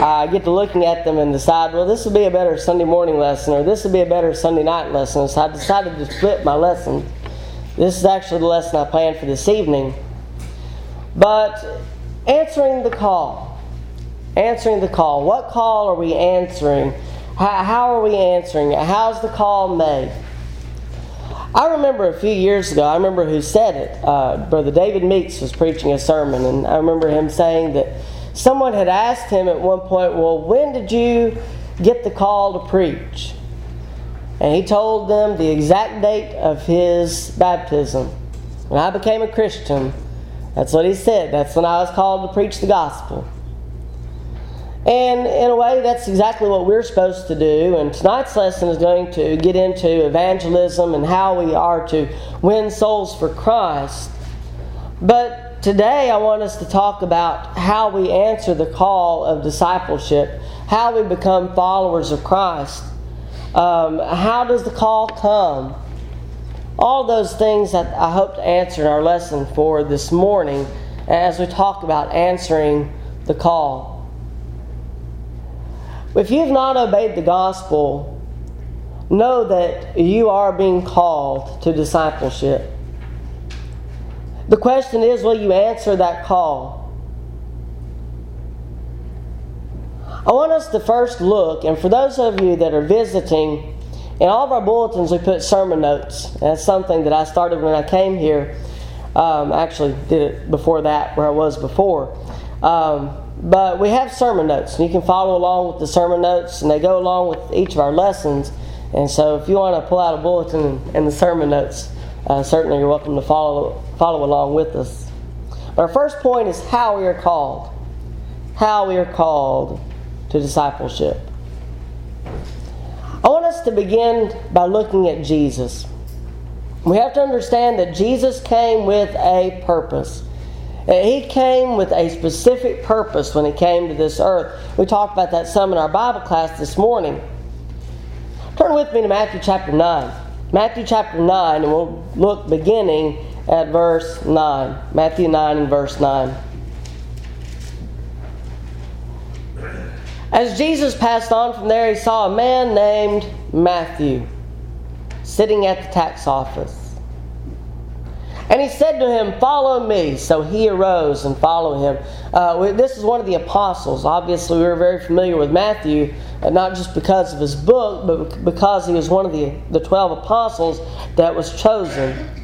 I get to looking at them and decide, well, this would be a better Sunday morning lesson, or this would be a better Sunday night lesson. So I decided to split my lesson. This is actually the lesson I planned for this evening. But answering the call. Answering the call. What call are we answering? How, how are we answering it? How's the call made? I remember a few years ago, I remember who said it. Uh, Brother David Meeks was preaching a sermon, and I remember him saying that someone had asked him at one point, Well, when did you get the call to preach? And he told them the exact date of his baptism. When I became a Christian, that's what he said. That's when I was called to preach the gospel. And in a way, that's exactly what we're supposed to do. And tonight's lesson is going to get into evangelism and how we are to win souls for Christ. But today, I want us to talk about how we answer the call of discipleship, how we become followers of Christ. Um, how does the call come? All those things that I hope to answer in our lesson for this morning as we talk about answering the call. If you've not obeyed the gospel, know that you are being called to discipleship. The question is will you answer that call? I want us to first look, and for those of you that are visiting, in all of our bulletins we put sermon notes. That's something that I started when I came here. Um, actually, did it before that, where I was before. Um, but we have sermon notes, and you can follow along with the sermon notes, and they go along with each of our lessons. And so, if you want to pull out a bulletin and the sermon notes, uh, certainly you're welcome to follow follow along with us. But our first point is how we are called. How we are called to discipleship. I want us to begin by looking at Jesus. We have to understand that Jesus came with a purpose. Uh, he came with a specific purpose when he came to this earth. We talked about that some in our Bible class this morning. Turn with me to Matthew chapter 9. Matthew chapter 9, and we'll look beginning at verse 9. Matthew 9 and verse 9. As Jesus passed on from there, he saw a man named Matthew sitting at the tax office. And he said to him, Follow me. So he arose and followed him. Uh, this is one of the apostles. Obviously, we are very familiar with Matthew, uh, not just because of his book, but because he was one of the, the 12 apostles that was chosen.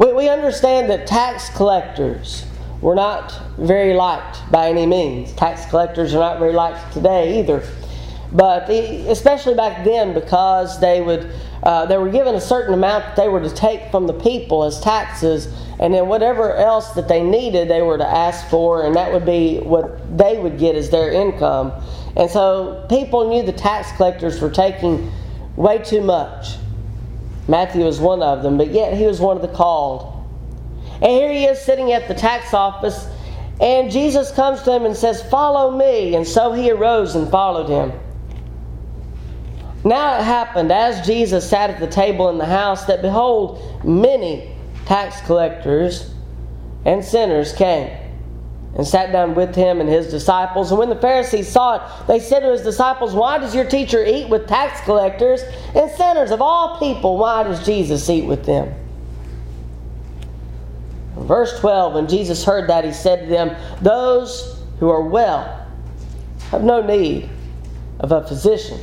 We, we understand that tax collectors were not very liked by any means. Tax collectors are not very liked today either. But especially back then, because they would uh, they were given a certain amount that they were to take from the people as taxes, and then whatever else that they needed, they were to ask for, and that would be what they would get as their income. And so people knew the tax collectors were taking way too much. Matthew was one of them, but yet he was one of the called. And here he is sitting at the tax office, and Jesus comes to him and says, Follow me. And so he arose and followed him. Now it happened, as Jesus sat at the table in the house, that behold, many tax collectors and sinners came and sat down with him and his disciples. And when the Pharisees saw it, they said to his disciples, Why does your teacher eat with tax collectors and sinners? Of all people, why does Jesus eat with them? Verse 12 When Jesus heard that, he said to them, Those who are well have no need of a physician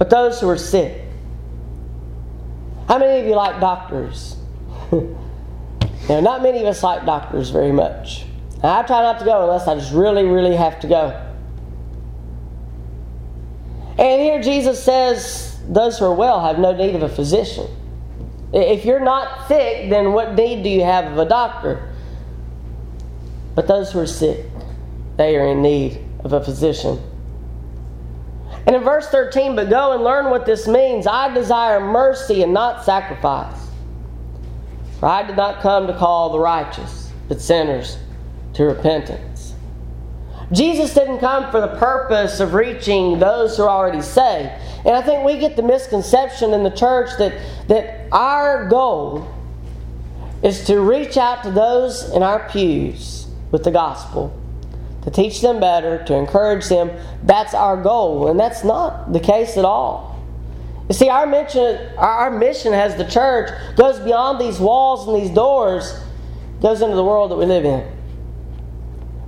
but those who are sick. How many of you like doctors? now, not many of us like doctors very much. I try not to go unless I just really, really have to go. And here Jesus says, Those who are well have no need of a physician. If you're not sick, then what need do you have of a doctor? But those who are sick, they are in need of a physician. And in verse 13, but go and learn what this means. I desire mercy and not sacrifice. For I did not come to call the righteous, but sinners to repentance. Jesus didn't come for the purpose of reaching those who are already saved. And I think we get the misconception in the church that, that our goal is to reach out to those in our pews with the gospel to teach them better, to encourage them. That's our goal, and that's not the case at all. You see, our mission, our mission as the church goes beyond these walls and these doors, goes into the world that we live in.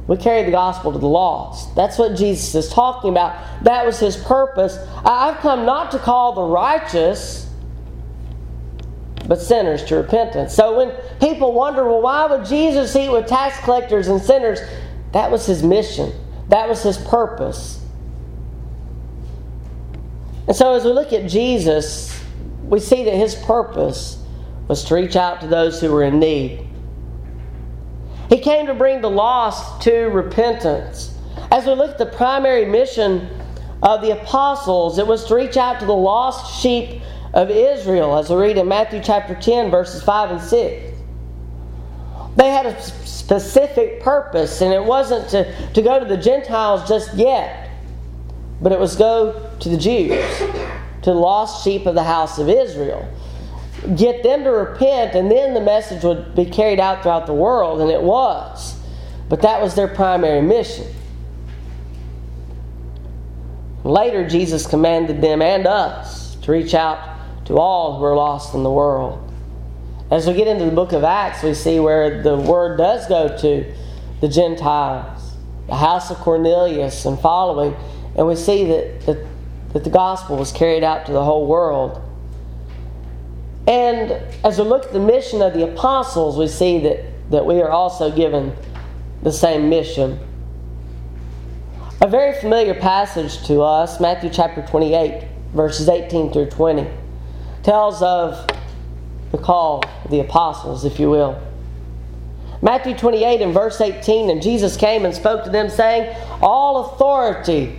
We carry the gospel to the lost. That's what Jesus is talking about. That was his purpose. I've come not to call the righteous, but sinners to repentance. So when people wonder, well, why would Jesus eat with tax collectors and sinners? That was his mission, that was his purpose. And so as we look at Jesus, we see that his purpose was to reach out to those who were in need. He came to bring the lost to repentance. As we look at the primary mission of the apostles, it was to reach out to the lost sheep of Israel, as we read in Matthew chapter 10, verses 5 and 6. They had a specific purpose, and it wasn't to, to go to the Gentiles just yet, but it was go to the Jews, to the lost sheep of the house of Israel. Get them to repent, and then the message would be carried out throughout the world, and it was. But that was their primary mission. Later, Jesus commanded them and us to reach out to all who are lost in the world. As we get into the book of Acts, we see where the word does go to the Gentiles, the house of Cornelius, and following, and we see that, that, that the gospel was carried out to the whole world. And as we look at the mission of the apostles, we see that, that we are also given the same mission. A very familiar passage to us, Matthew chapter 28, verses 18 through 20 tells of the call of the apostles, if you will. Matthew 28 and verse 18, and Jesus came and spoke to them, saying, All authority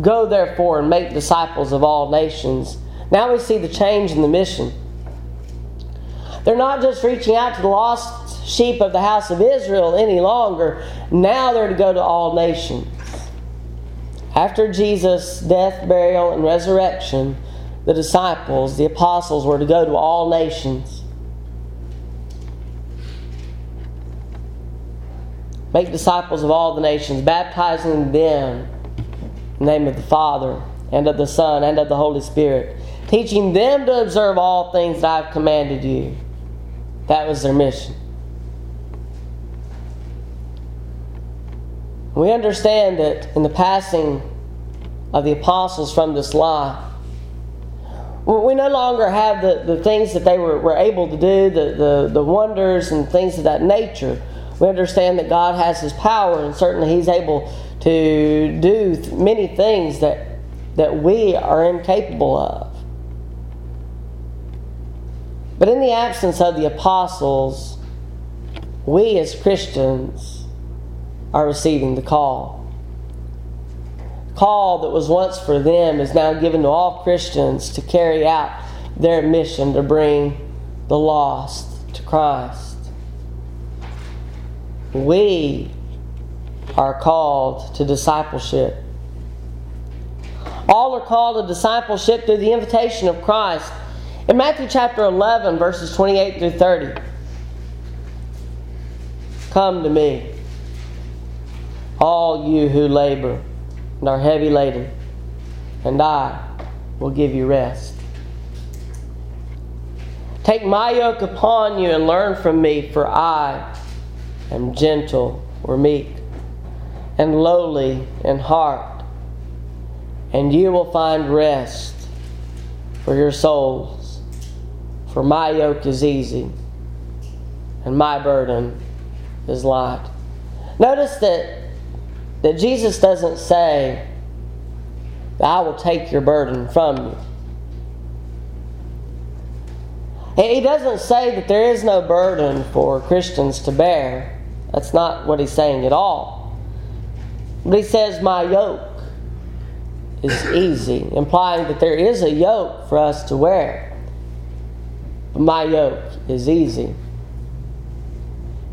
Go therefore and make disciples of all nations. Now we see the change in the mission. They're not just reaching out to the lost sheep of the house of Israel any longer. Now they're to go to all nations. After Jesus' death, burial, and resurrection, the disciples, the apostles, were to go to all nations. Make disciples of all the nations, baptizing them in the name of the Father, and of the Son, and of the Holy Spirit, teaching them to observe all things that I've commanded you. That was their mission. We understand that in the passing of the apostles from this life, we no longer have the, the things that they were, were able to do, the, the, the wonders and things of that nature. We understand that God has His power, and certainly He's able to do many things that, that we are incapable of. But in the absence of the apostles, we as Christians are receiving the call call that was once for them is now given to all Christians to carry out their mission to bring the lost to Christ. We are called to discipleship. All are called to discipleship through the invitation of Christ. In Matthew chapter 11, verses 28 through 30, come to me, all you who labor and are heavy laden, and I will give you rest. Take my yoke upon you and learn from me, for I am gentle or meek and lowly in heart, and you will find rest for your souls. For my yoke is easy and my burden is light. Notice that that Jesus doesn't say, I will take your burden from you. He doesn't say that there is no burden for Christians to bear. That's not what he's saying at all. But he says, My yoke is easy, implying that there is a yoke for us to wear. But my yoke is easy,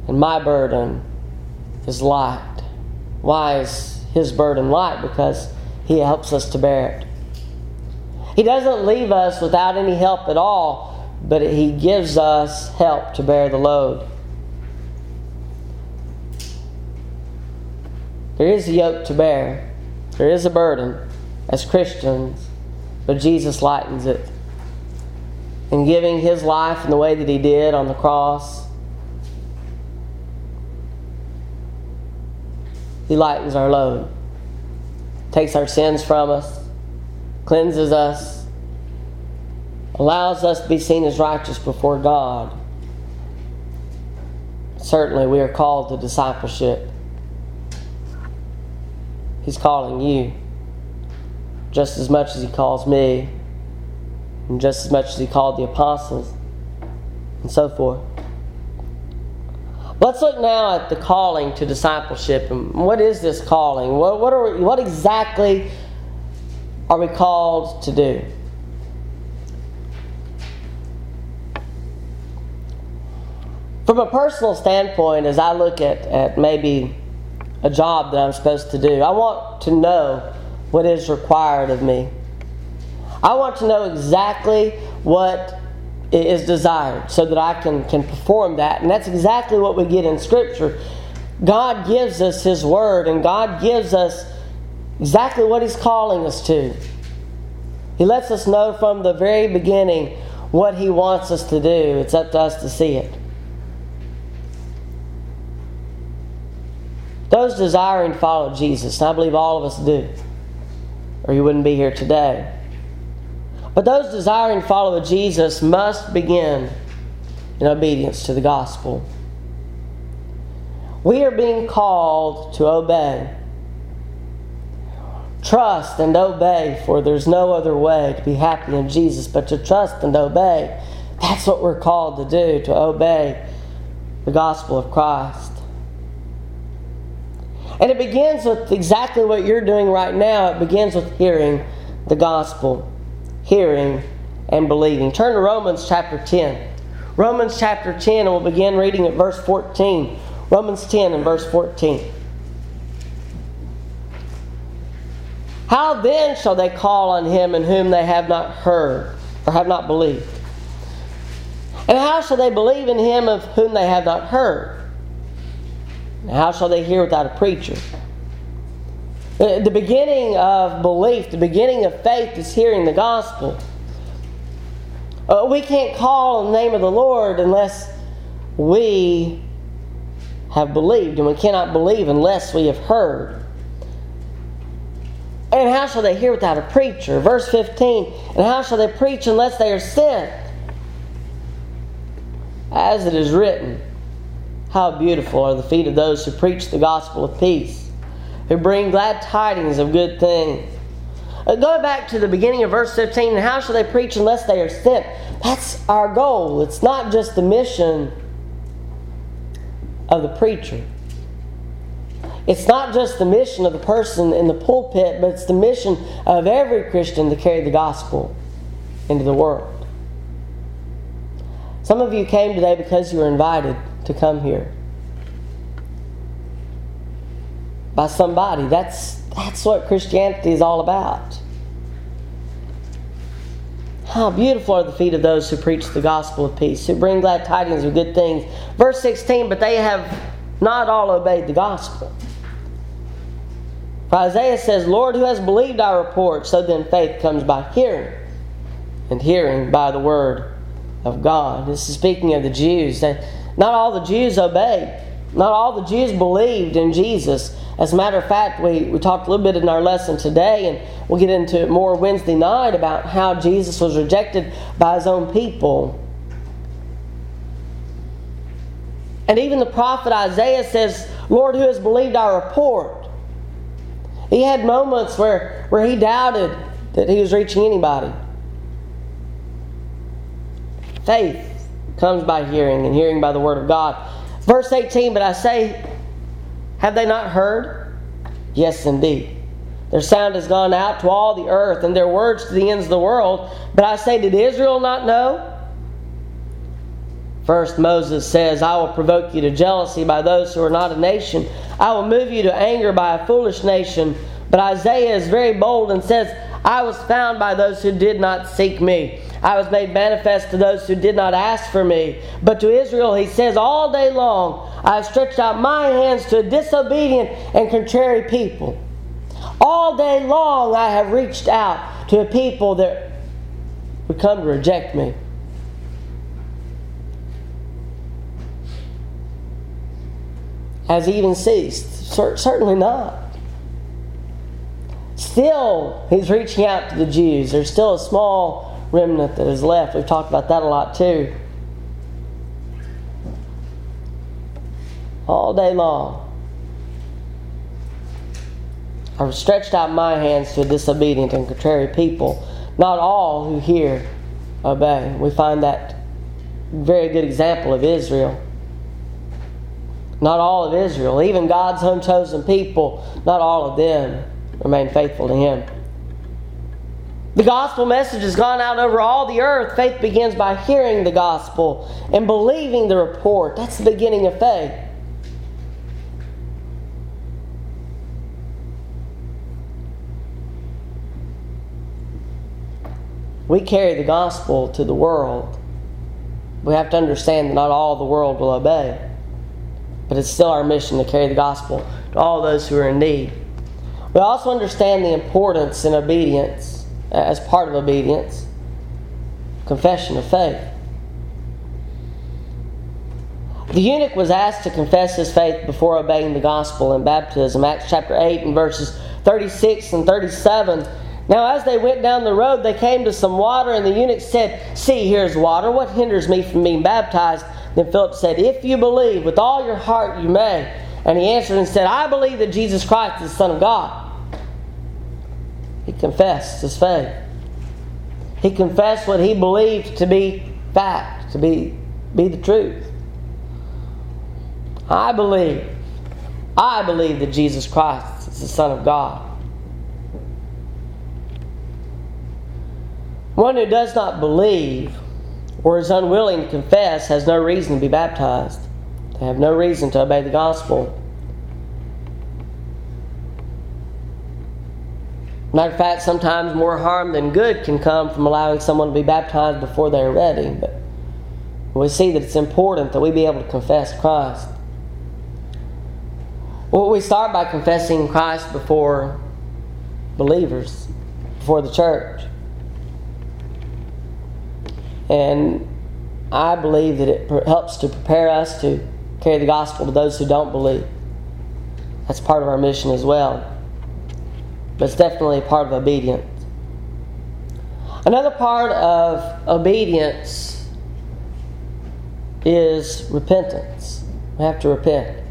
and my burden is light. Why is his burden light? Because he helps us to bear it. He doesn't leave us without any help at all, but he gives us help to bear the load. There is a yoke to bear, there is a burden as Christians, but Jesus lightens it. In giving his life in the way that he did on the cross, he lightens our load, takes our sins from us, cleanses us, allows us to be seen as righteous before God. Certainly, we are called to discipleship. He's calling you just as much as He calls me, and just as much as He called the apostles, and so forth. Let's look now at the calling to discipleship. And what is this calling? What, what, are we, what exactly are we called to do? From a personal standpoint, as I look at, at maybe a job that I'm supposed to do, I want to know what is required of me. I want to know exactly what is desired so that I can, can perform that. And that's exactly what we get in Scripture. God gives us His Word, and God gives us exactly what He's calling us to. He lets us know from the very beginning what He wants us to do. It's up to us to see it. Those desiring to follow Jesus, and I believe all of us do, or you wouldn't be here today. But those desiring to follow Jesus must begin in obedience to the gospel. We are being called to obey. Trust and obey, for there's no other way to be happy in Jesus but to trust and obey. That's what we're called to do, to obey the gospel of Christ. And it begins with exactly what you're doing right now. It begins with hearing the gospel, hearing and believing. Turn to Romans chapter 10. Romans chapter 10, and we'll begin reading at verse 14. Romans 10 and verse 14. How then shall they call on him in whom they have not heard or have not believed? And how shall they believe in him of whom they have not heard? How shall they hear without a preacher? The beginning of belief, the beginning of faith is hearing the gospel. Uh, we can't call on the name of the Lord unless we have believed, and we cannot believe unless we have heard. And how shall they hear without a preacher? Verse 15, and how shall they preach unless they are sent? As it is written, how beautiful are the feet of those who preach the gospel of peace, who bring glad tidings of good things. Uh, go back to the beginning of verse 15, and how shall they preach unless they are sent? That's our goal. It's not just the mission of the preacher. It's not just the mission of the person in the pulpit, but it's the mission of every Christian to carry the gospel into the world. Some of you came today because you were invited to come here by somebody. That's, that's what Christianity is all about. How beautiful are the feet of those who preach the gospel of peace, who bring glad tidings of good things. Verse 16, but they have not all obeyed the gospel. For Isaiah says, Lord, who has believed our report? So then faith comes by hearing, and hearing by the word of God. This is speaking of the Jews. Not all the Jews obeyed. Not all the Jews believed in Jesus. As a matter of fact, we, we talked a little bit in our lesson today, and we'll get into it more Wednesday night about how Jesus was rejected by his own people. And even the prophet Isaiah says, Lord, who has believed our report? He had moments where, where he doubted that he was reaching anybody. Faith comes by hearing, and hearing by the word of God. Verse 18, but I say, have they not heard? Yes, indeed. Their sound has gone out to all the earth, and their words to the ends of the world. But I say, did Israel not know? First, Moses says, I will provoke you to jealousy by those who are not a nation. I will move you to anger by a foolish nation. But Isaiah is very bold and says, I was found by those who did not seek me. I was made manifest to those who did not ask for me. But to Israel, he says, All day long I have stretched out my hands to a disobedient and contrary people. All day long I have reached out to a people that would come to reject me. Has he even ceased? Certainly not. Still, he's reaching out to the Jews. There's still a small remnant that is left. We've talked about that a lot too. All day long. I've stretched out my hands to a disobedient and contrary people. Not all who hear obey. We find that very good example of Israel. Not all of Israel, even God's own chosen people, not all of them remain faithful to Him. The gospel message has gone out over all the earth. Faith begins by hearing the gospel and believing the report. That's the beginning of faith. We carry the gospel to the world. We have to understand that not all the world will obey. But it's still our mission to carry the gospel to all those who are in need. We also understand the importance in obedience, as part of obedience, confession of faith. The eunuch was asked to confess his faith before obeying the gospel in baptism. Acts chapter 8 and verses 36 and 37. Now, as they went down the road, they came to some water, and the eunuch said, See, here's water. What hinders me from being baptized? Then Philip said, If you believe with all your heart, you may. And he answered and said, I believe that Jesus Christ is the Son of God. Confessed his faith. He confessed what he believed to be fact, to be, be the truth. I believe, I believe that Jesus Christ is the Son of God. One who does not believe or is unwilling to confess has no reason to be baptized. They have no reason to obey the gospel. Matter of fact, sometimes more harm than good can come from allowing someone to be baptized before they're ready. But we see that it's important that we be able to confess Christ. Well, we start by confessing Christ before believers, before the church. And I believe that it helps to prepare us to carry the gospel to those who don't believe. That's part of our mission as well. But it's definitely a part of obedience. Another part of obedience is repentance. We have to repent.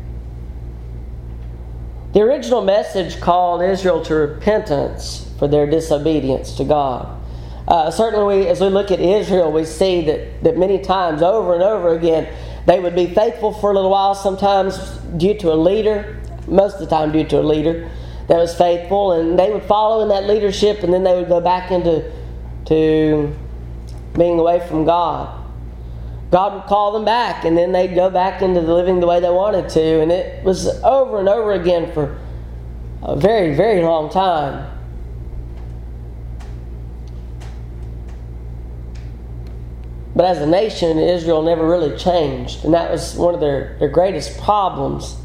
The original message called Israel to repentance for their disobedience to God. Uh, certainly, we, as we look at Israel, we see that, that many times, over and over again, they would be faithful for a little while, sometimes due to a leader, most of the time due to a leader that was faithful, and they would follow in that leadership, and then they would go back into to being away from God. God would call them back, and then they'd go back into living the way they wanted to, and it was over and over again for a very, very long time. But as a nation, Israel never really changed. And that was one of their, their greatest problems.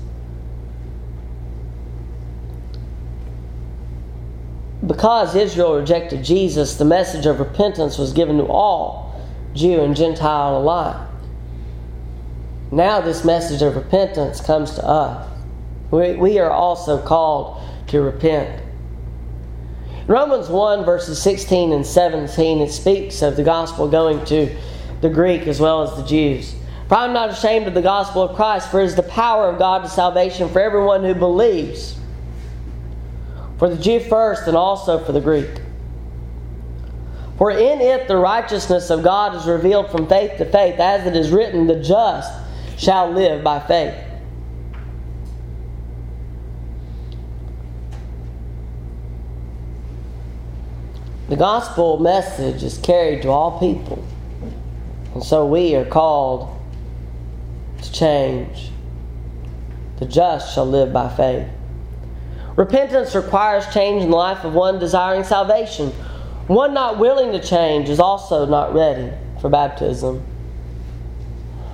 Because Israel rejected Jesus, the message of repentance was given to all, Jew and Gentile alike. Now, this message of repentance comes to us. We, we are also called to repent. Romans 1, verses 16 and 17, it speaks of the gospel going to the Greek as well as the Jews. For I am not ashamed of the gospel of Christ, for it is the power of God to salvation for everyone who believes for the Jew first and also for the Greek. For in it the righteousness of God is revealed from faith to faith, as it is written, the just shall live by faith. The gospel message is carried to all people, and so we are called to change. The just shall live by faith. Repentance requires change in the life of one desiring salvation. One not willing to change is also not ready for baptism.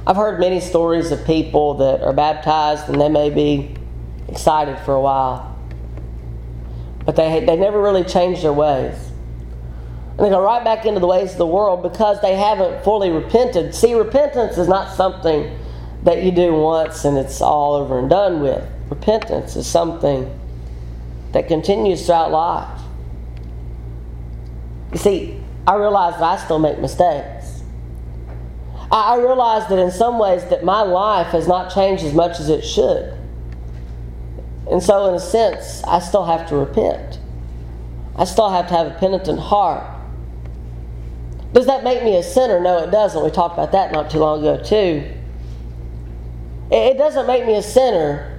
I've heard many stories of people that are baptized and they may be excited for a while, but they, they never really change their ways. And they go right back into the ways of the world because they haven't fully repented. See, repentance is not something that you do once and it's all over and done with. Repentance is something that continues throughout life. You see, I realize that I still make mistakes. I realize that in some ways that my life has not changed as much as it should. And so in a sense, I still have to repent. I still have to have a penitent heart. Does that make me a sinner? No, it doesn't. We talked about that not too long ago, too. It doesn't make me a sinner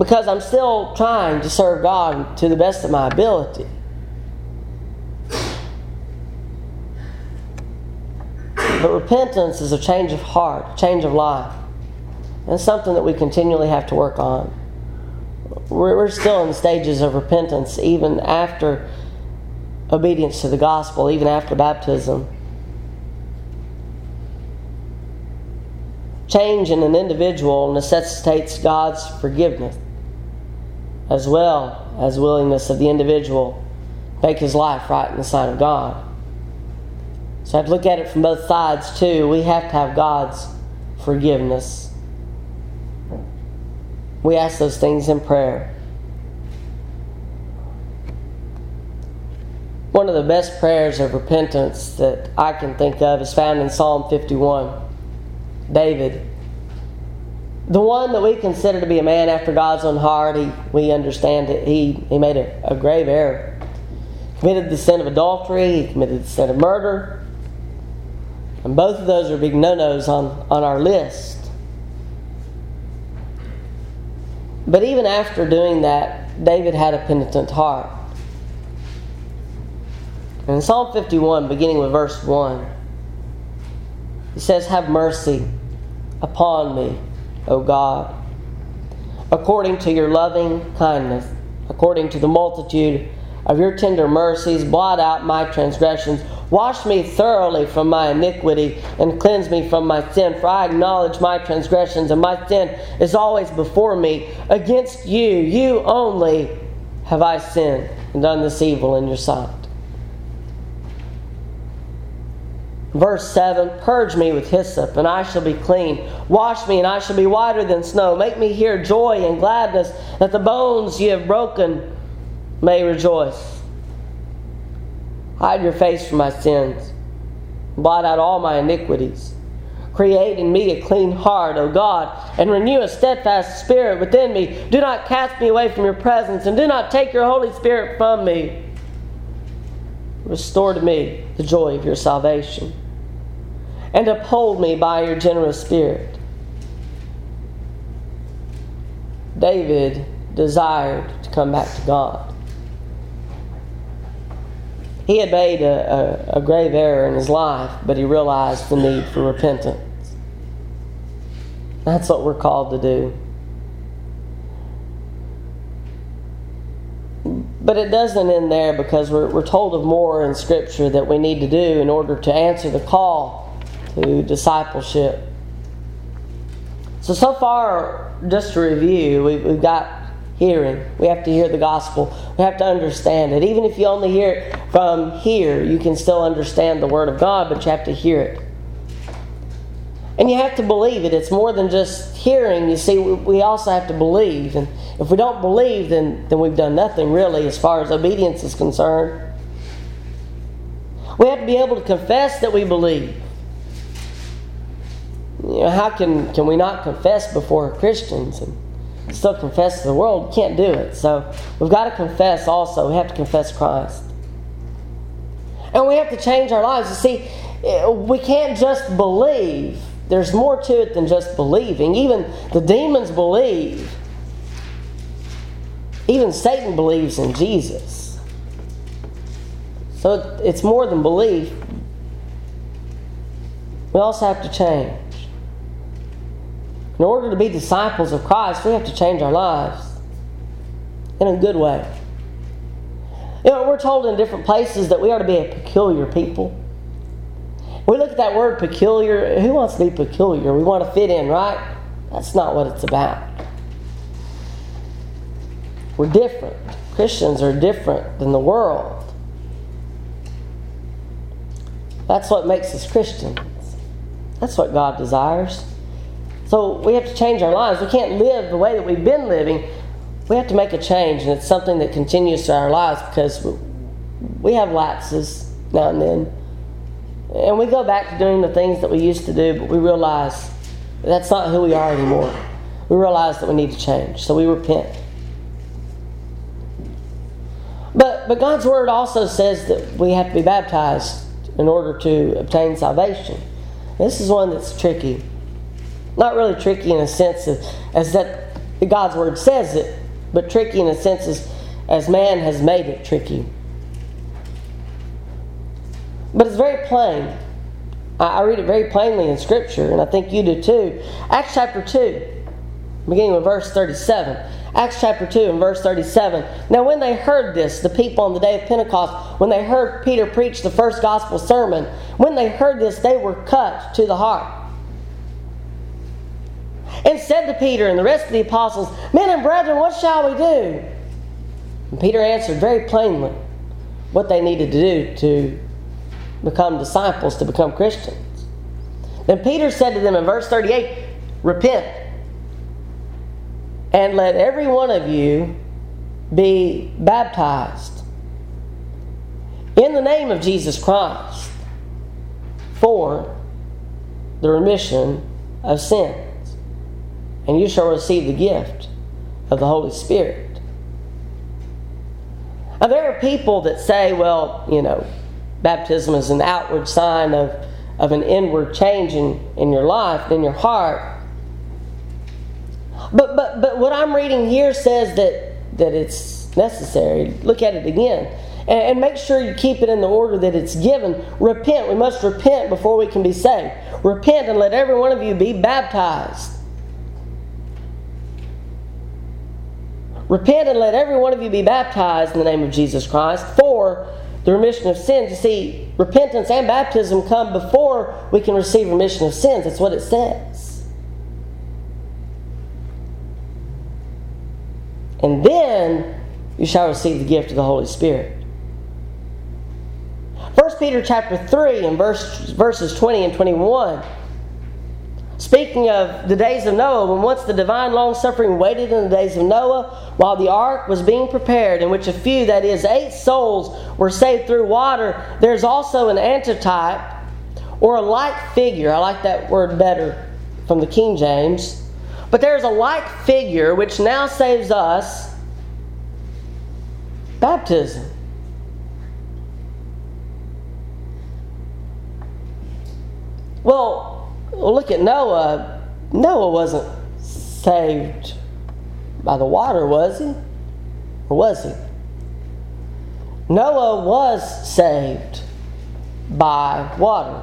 because I'm still trying to serve God to the best of my ability. But repentance is a change of heart, a change of life. And it's something that we continually have to work on. We're still in stages of repentance even after obedience to the gospel, even after baptism. Change in an individual necessitates God's forgiveness as well as willingness of the individual make his life right in the sight of God. So I have to look at it from both sides too. We have to have God's forgiveness. We ask those things in prayer. One of the best prayers of repentance that I can think of is found in Psalm 51. David, the one that we consider to be a man after God's own heart, he, we understand that he, he made a, a grave error. Committed the sin of adultery, he committed the sin of murder. And both of those are big no nos on, on our list. But even after doing that, David had a penitent heart. And in Psalm 51, beginning with verse 1, he says, Have mercy upon me, O God, according to your loving kindness, according to the multitude of your tender mercies, blot out my transgressions. Wash me thoroughly from my iniquity and cleanse me from my sin, for I acknowledge my transgressions, and my sin is always before me. Against you, you only, have I sinned and done this evil in your sight. Verse 7 Purge me with hyssop, and I shall be clean. Wash me, and I shall be whiter than snow. Make me hear joy and gladness, that the bones you have broken may rejoice. Hide your face from my sins, blot out all my iniquities. Create in me a clean heart, O God, and renew a steadfast spirit within me. Do not cast me away from your presence, and do not take your Holy Spirit from me. Restore to me the joy of your salvation, and uphold me by your generous spirit. David desired to come back to God. He had made a, a, a, grave error in his life, but he realized the need for repentance. That's what we're called to do. But it doesn't end there because we're, we're told of more in Scripture that we need to do in order to answer the call to discipleship. So, so far, just to review, we've, we've got hearing. We have to hear the gospel. We have to understand it. Even if you only hear it from here, you can still understand the Word of God, but you have to hear it. And you have to believe it. It's more than just hearing. You see, we also have to believe. And if we don't believe, then, then we've done nothing really as far as obedience is concerned. We have to be able to confess that we believe. You know, how can, can we not confess before Christians? And, still confess to the world, can't do it. So we've got to confess also. We have to confess Christ. And we have to change our lives. You see, we can't just believe. There's more to it than just believing. Even the demons believe. Even Satan believes in Jesus. So it's more than belief. We also have to change. In order to be disciples of Christ, we have to change our lives in a good way. You know, we're told in different places that we are to be a peculiar people. We look at that word peculiar. Who wants to be peculiar? We want to fit in, right? That's not what it's about. We're different. Christians are different than the world. That's what makes us Christians. That's what God desires. So we have to change our lives. We can't live the way that we've been living. We have to make a change, and it's something that continues through our lives because we have lapses now and then. And we go back to doing the things that we used to do, but we realize that's not who we are anymore. We realize that we need to change, so we repent. But, but God's Word also says that we have to be baptized in order to obtain salvation. This is one that's tricky. Not really tricky in a sense of, as that God's Word says it, but tricky in a sense as, as man has made it tricky. But it's very plain. I read it very plainly in Scripture, and I think you do too. Acts chapter 2, beginning with verse 37. Acts chapter 2 and verse 37. Now, when they heard this, the people on the day of Pentecost, when they heard Peter preach the first gospel sermon, when they heard this, they were cut to the heart. And said to Peter and the rest of the apostles, Men and brethren, what shall we do? And Peter answered very plainly what they needed to do to become disciples, to become Christians. Then Peter said to them in verse 38 Repent, and let every one of you be baptized in the name of Jesus Christ for the remission of sins, and you shall receive the gift of the Holy Spirit. Now, there are people that say, well, you know, Baptism is an outward sign of, of an inward change in, in your life, in your heart. But, but, but what I'm reading here says that, that it's necessary. Look at it again. And, and make sure you keep it in the order that it's given. Repent. We must repent before we can be saved. Repent and let every one of you be baptized. Repent and let every one of you be baptized in the name of Jesus Christ for the remission of sins. You see, repentance and baptism come before we can receive remission of sins. That's what it says. And then you shall receive the gift of the Holy Spirit. 1 Peter chapter 3 and verse, verses 20 and 21 Speaking of the days of Noah, when once the divine long suffering waited in the days of Noah while the ark was being prepared, in which a few, that is, eight souls, were saved through water, there's also an antitype or a like figure. I like that word better from the King James. But there's a like figure which now saves us baptism. Well, well, look at Noah. Noah wasn't saved by the water, was he? Or was he? Noah was saved by water.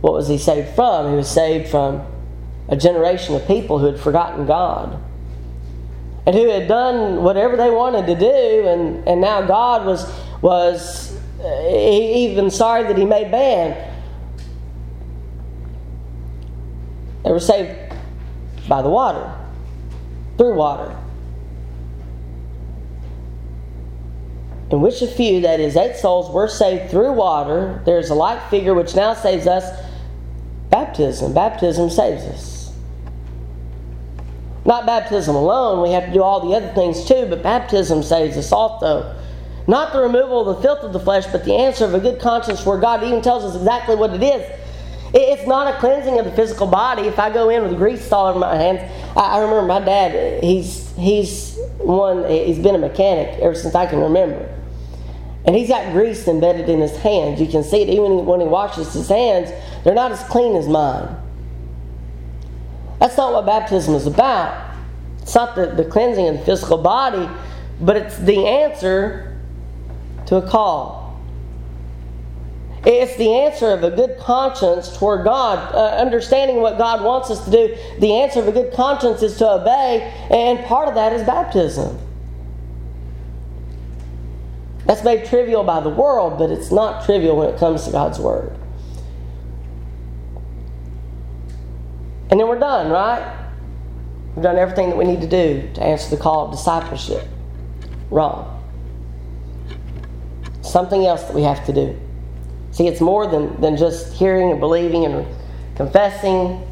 What was he saved from? He was saved from a generation of people who had forgotten God and who had done whatever they wanted to do, and, and now God was, was uh, even sorry that he made man. They were saved by the water, through water. In which a few, that is, eight souls, were saved through water. There is a like figure which now saves us baptism. Baptism saves us. Not baptism alone, we have to do all the other things too, but baptism saves us also. Not the removal of the filth of the flesh, but the answer of a good conscience where God even tells us exactly what it is. It's not a cleansing of the physical body. If I go in with grease all over my hands, I remember my dad. He's he's one. He's been a mechanic ever since I can remember, and he's got grease embedded in his hands. You can see it even when he washes his hands. They're not as clean as mine. That's not what baptism is about. It's not the, the cleansing of the physical body, but it's the answer to a call. It's the answer of a good conscience toward God, uh, understanding what God wants us to do. The answer of a good conscience is to obey, and part of that is baptism. That's made trivial by the world, but it's not trivial when it comes to God's Word. And then we're done, right? We've done everything that we need to do to answer the call of discipleship. Wrong. Something else that we have to do. See, it's more than, than just hearing and believing and confessing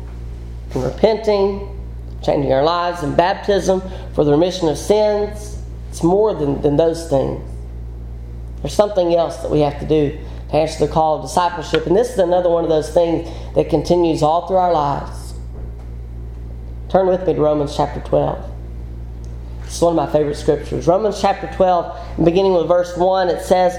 and repenting, changing our lives and baptism for the remission of sins. It's more than, than those things. There's something else that we have to do to answer the call of discipleship. And this is another one of those things that continues all through our lives. Turn with me to Romans chapter 12. It's one of my favorite scriptures. Romans chapter 12, beginning with verse 1, it says,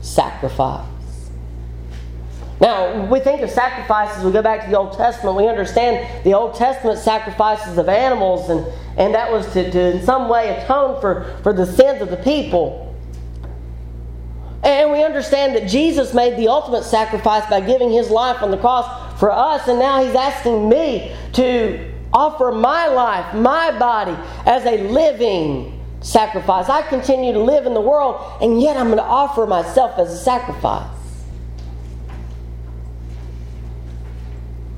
sacrifice. Now, we think of sacrifices, we go back to the Old Testament, we understand the Old Testament sacrifices of animals, and, and that was to, to in some way atone for, for the sins of the people. And we understand that Jesus made the ultimate sacrifice by giving his life on the cross for us, and now he's asking me to offer my life, my body, as a living sacrifice. I continue to live in the world, and yet I'm going to offer myself as a sacrifice.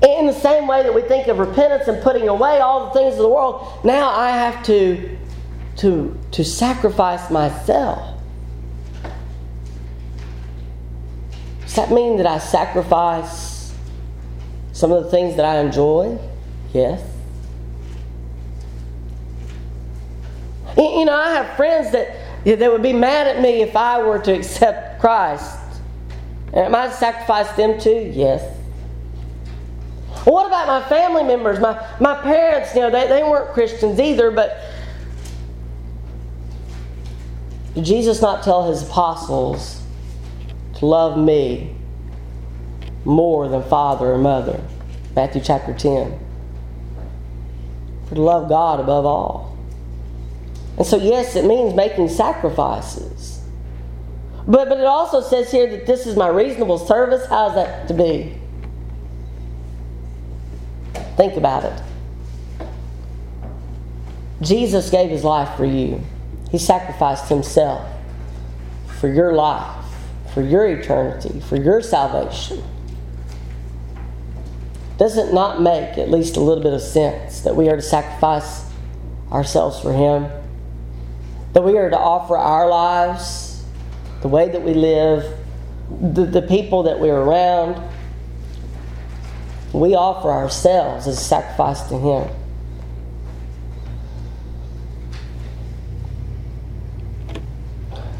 In the same way that we think of repentance and putting away all the things of the world, now I have to, to, to sacrifice myself. Does that mean that I sacrifice some of the things that I enjoy? Yes. You know, I have friends that, that would be mad at me if I were to accept Christ. Am I to sacrifice them too? Yes. what about my family members? My, my parents, you know, they, they weren't Christians either, but did Jesus not tell his apostles to love me more than father or mother. Matthew chapter 10. For to love God above all. And so, yes, it means making sacrifices. But, but it also says here that this is my reasonable service. How's that to be? Think about it. Jesus gave his life for you, he sacrificed himself for your life for your eternity, for your salvation. Does it not make at least a little bit of sense that we are to sacrifice ourselves for Him? That we are to offer our lives, the way that we live, the, the people that we're around? We offer ourselves as a sacrifice to Him.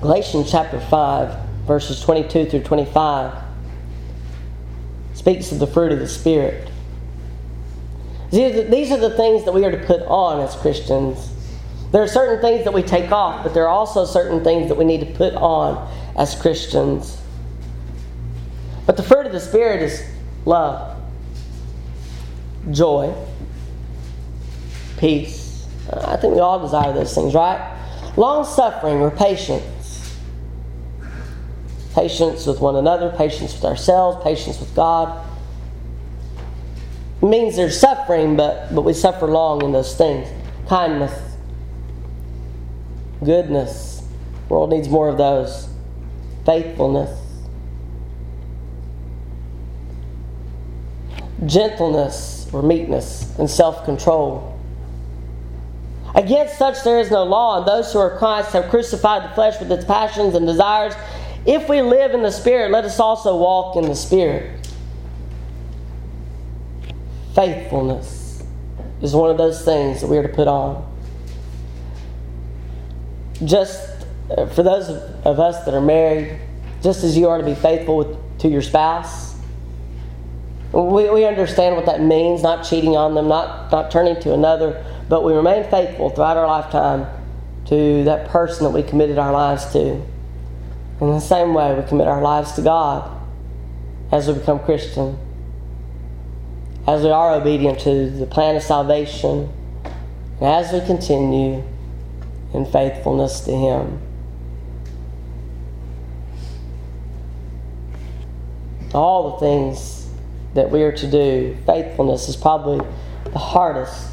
Galatians chapter 5 verses 22 through 25, speaks of the fruit of the Spirit. These are the things that we are to put on as Christians. There are certain things that we take off, but there are also certain things that we need to put on as Christians. But the fruit of the Spirit is love, joy, peace. Uh, I think we all desire those things, right? Long suffering or patience patience with one another, patience with ourselves, patience with God. It means there's suffering, but, but we suffer long in those things. Kindness, goodness. World needs more of those. Faithfulness. Gentleness or meekness and self control. Against such there is no law, and those who are Christ have crucified the flesh with its passions and desires. If we live in the Spirit, let us also walk in the Spirit. Faithfulness is one of those things that we are to put on. Just uh, for those of us that are married, just as you are to be faithful with, to your spouse. We, we understand what that means, not cheating on them, not, not turning to another, but we remain faithful throughout our lifetime to that person that we committed our lives to. In the same way, we commit our lives to God as we become Christian, as we are obedient to the plan of salvation, and as we continue in faithfulness to Him. All the things that we are to do, faithfulness is probably the hardest.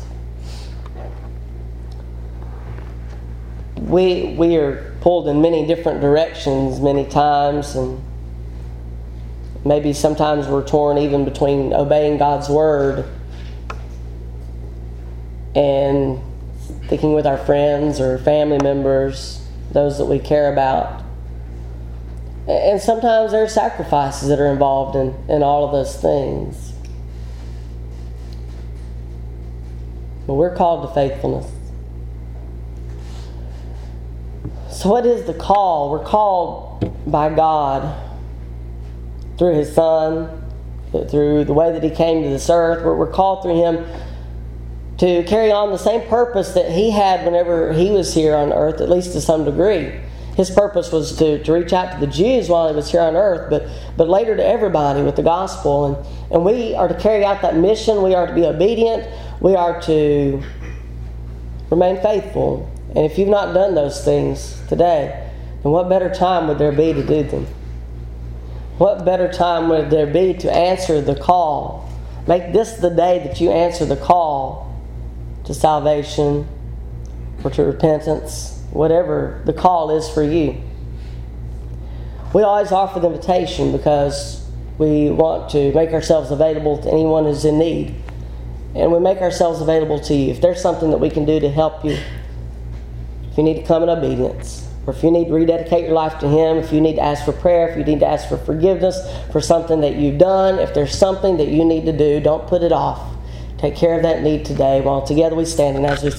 We, we are pulled in many different directions many times, and maybe sometimes we're torn even between obeying God's word and thinking with our friends or family members, those that we care about. And sometimes there are sacrifices that are involved in, in all of those things. But we're called to faithfulness. So, what is the call? We're called by God through His Son, through the way that He came to this earth. We're, we're called through Him to carry on the same purpose that He had whenever He was here on earth, at least to some degree. His purpose was to, to reach out to the Jews while He was here on earth, but, but later to everybody with the gospel. And, and we are to carry out that mission. We are to be obedient. We are to remain faithful. And if you've not done those things today, then what better time would there be to do them? What better time would there be to answer the call? Make this the day that you answer the call to salvation or to repentance, whatever the call is for you. We always offer the invitation because we want to make ourselves available to anyone who's in need. And we make ourselves available to you. If there's something that we can do to help you, if you need to come in obedience, or if you need to rededicate your life to Him, if you need to ask for prayer, if you need to ask for forgiveness for something that you've done, if there's something that you need to do, don't put it off. Take care of that need today while together we stand and as we